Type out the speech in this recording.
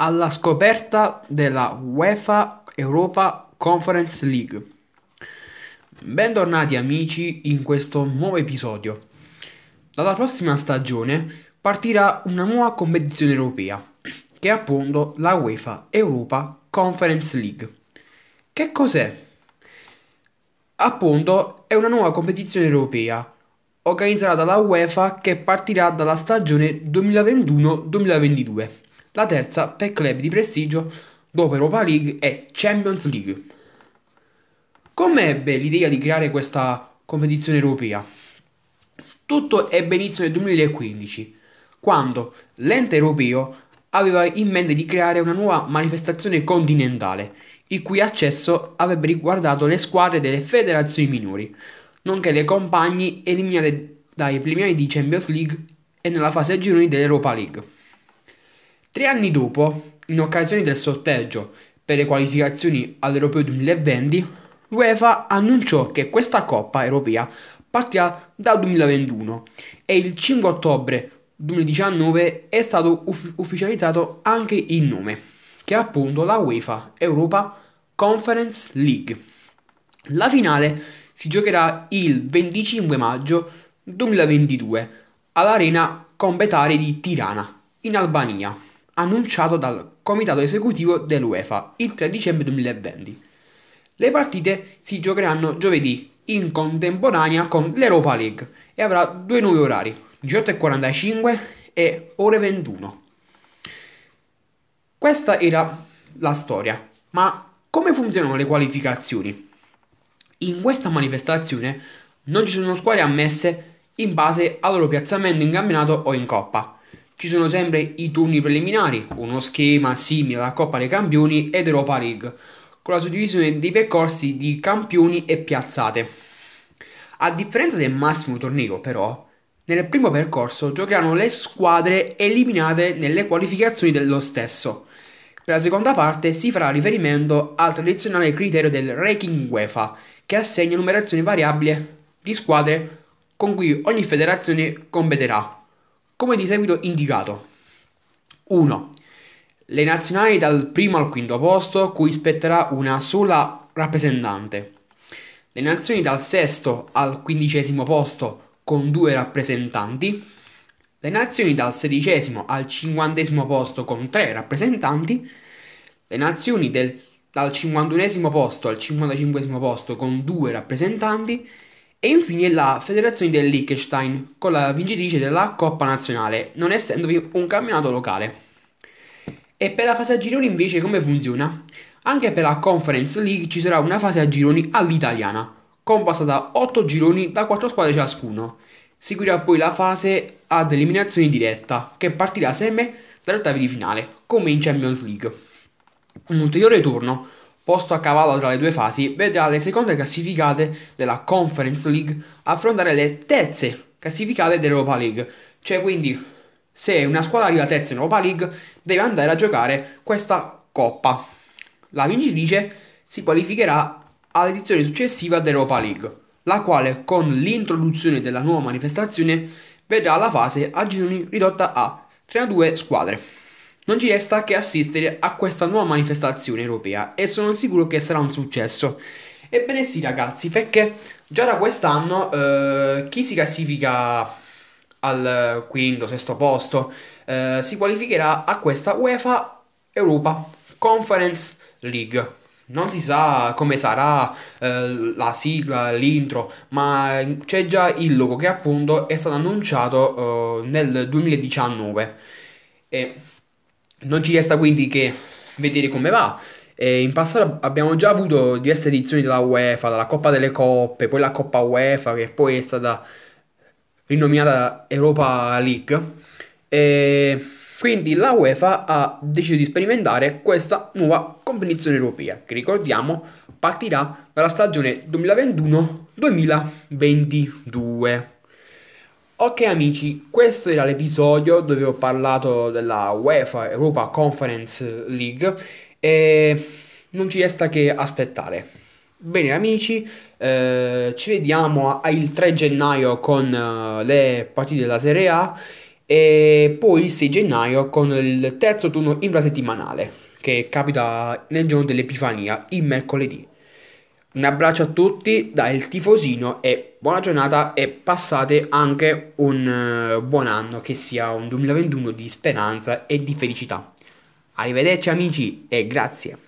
alla scoperta della UEFA Europa Conference League. Bentornati amici in questo nuovo episodio. Dalla prossima stagione partirà una nuova competizione europea, che è appunto la UEFA Europa Conference League. Che cos'è? Appunto è una nuova competizione europea organizzata dalla UEFA che partirà dalla stagione 2021-2022, la terza per club di prestigio dopo Europa League e Champions League. Come ebbe l'idea di creare questa competizione europea? Tutto ebbe inizio nel 2015, quando l'ente europeo aveva in mente di creare una nuova manifestazione continentale, il cui accesso avrebbe riguardato le squadre delle federazioni minori, nonché le compagni eliminate dai preliminari di Champions League e nella fase a gironi dell'Europa League. Tre anni dopo, in occasione del sorteggio per le qualificazioni all'Europeo 2020, l'UEFA annunciò che questa Coppa europea partirà dal 2021 e il 5 ottobre 2019 è stato uff- ufficializzato anche il nome, che è appunto la UEFA Europa Conference League. La finale si giocherà il 25 maggio 2022 all'Arena Combetare di Tirana, in Albania, annunciato dal comitato esecutivo dell'UEFA il 3 dicembre 2020. Le partite si giocheranno giovedì in contemporanea con l'Europa League e avrà due nuovi orari, 18.45 e ore 21. Questa era la storia, ma come funzionano le qualificazioni? In questa manifestazione non ci sono squadre ammesse in base al loro piazzamento in campionato o in coppa. Ci sono sempre i turni preliminari, uno schema simile alla Coppa dei Campioni ed Europa League, con la suddivisione dei percorsi di campioni e piazzate. A differenza del massimo torneo, però, nel primo percorso giocheranno le squadre eliminate nelle qualificazioni dello stesso. Per la seconda parte si farà riferimento al tradizionale criterio del ranking UEFA, che assegna numerazione variabile di squadre con cui ogni federazione competerà, come di seguito indicato. 1. Le nazionali dal primo al quinto posto, cui spetterà una sola rappresentante. Le nazioni dal sesto al quindicesimo posto, con due rappresentanti. Le nazioni dal sedicesimo al cinquantesimo posto, con tre rappresentanti. Le nazioni del dal 51 posto al 55 posto con due rappresentanti e infine la federazione del Liechtenstein con la vincitrice della Coppa Nazionale, non essendovi un campionato locale. E per la fase a gironi invece come funziona? Anche per la Conference League ci sarà una fase a gironi all'italiana, composta da 8 gironi da 4 squadre ciascuno. Seguirà poi la fase ad eliminazione diretta, che partirà sempre dagli ottavi di finale, come in Champions League. Un ulteriore turno, posto a cavallo tra le due fasi, vedrà le seconde classificate della Conference League affrontare le terze classificate dell'Europa League. Cioè, quindi, se una squadra arriva terza in Europa League, deve andare a giocare questa coppa. La vincitrice si qualificherà all'edizione successiva dell'Europa League, la quale, con l'introduzione della nuova manifestazione, vedrà la fase a gironi ridotta a 32 squadre. Non ci resta che assistere a questa nuova manifestazione europea e sono sicuro che sarà un successo. Ebbene sì ragazzi, perché già da quest'anno eh, chi si classifica al quinto, sesto posto eh, si qualificherà a questa UEFA Europa Conference League. Non si sa come sarà eh, la sigla, l'intro, ma c'è già il logo che appunto è stato annunciato eh, nel 2019. E non ci resta quindi che vedere come va. E in passato abbiamo già avuto diverse edizioni della UEFA, dalla Coppa delle Coppe, poi la Coppa UEFA che poi è stata rinominata Europa League. E quindi la UEFA ha deciso di sperimentare questa nuova competizione europea che ricordiamo partirà dalla stagione 2021-2022. Ok amici, questo era l'episodio dove ho parlato della UEFA Europa Conference League e non ci resta che aspettare. Bene amici, eh, ci vediamo il 3 gennaio con uh, le partite della Serie A e poi il 6 gennaio con il terzo turno infrasettimanale che capita nel giorno dell'Epifania, il mercoledì. Un abbraccio a tutti dal tifosino e buona giornata e passate anche un uh, buon anno, che sia un 2021 di speranza e di felicità. Arrivederci amici e grazie.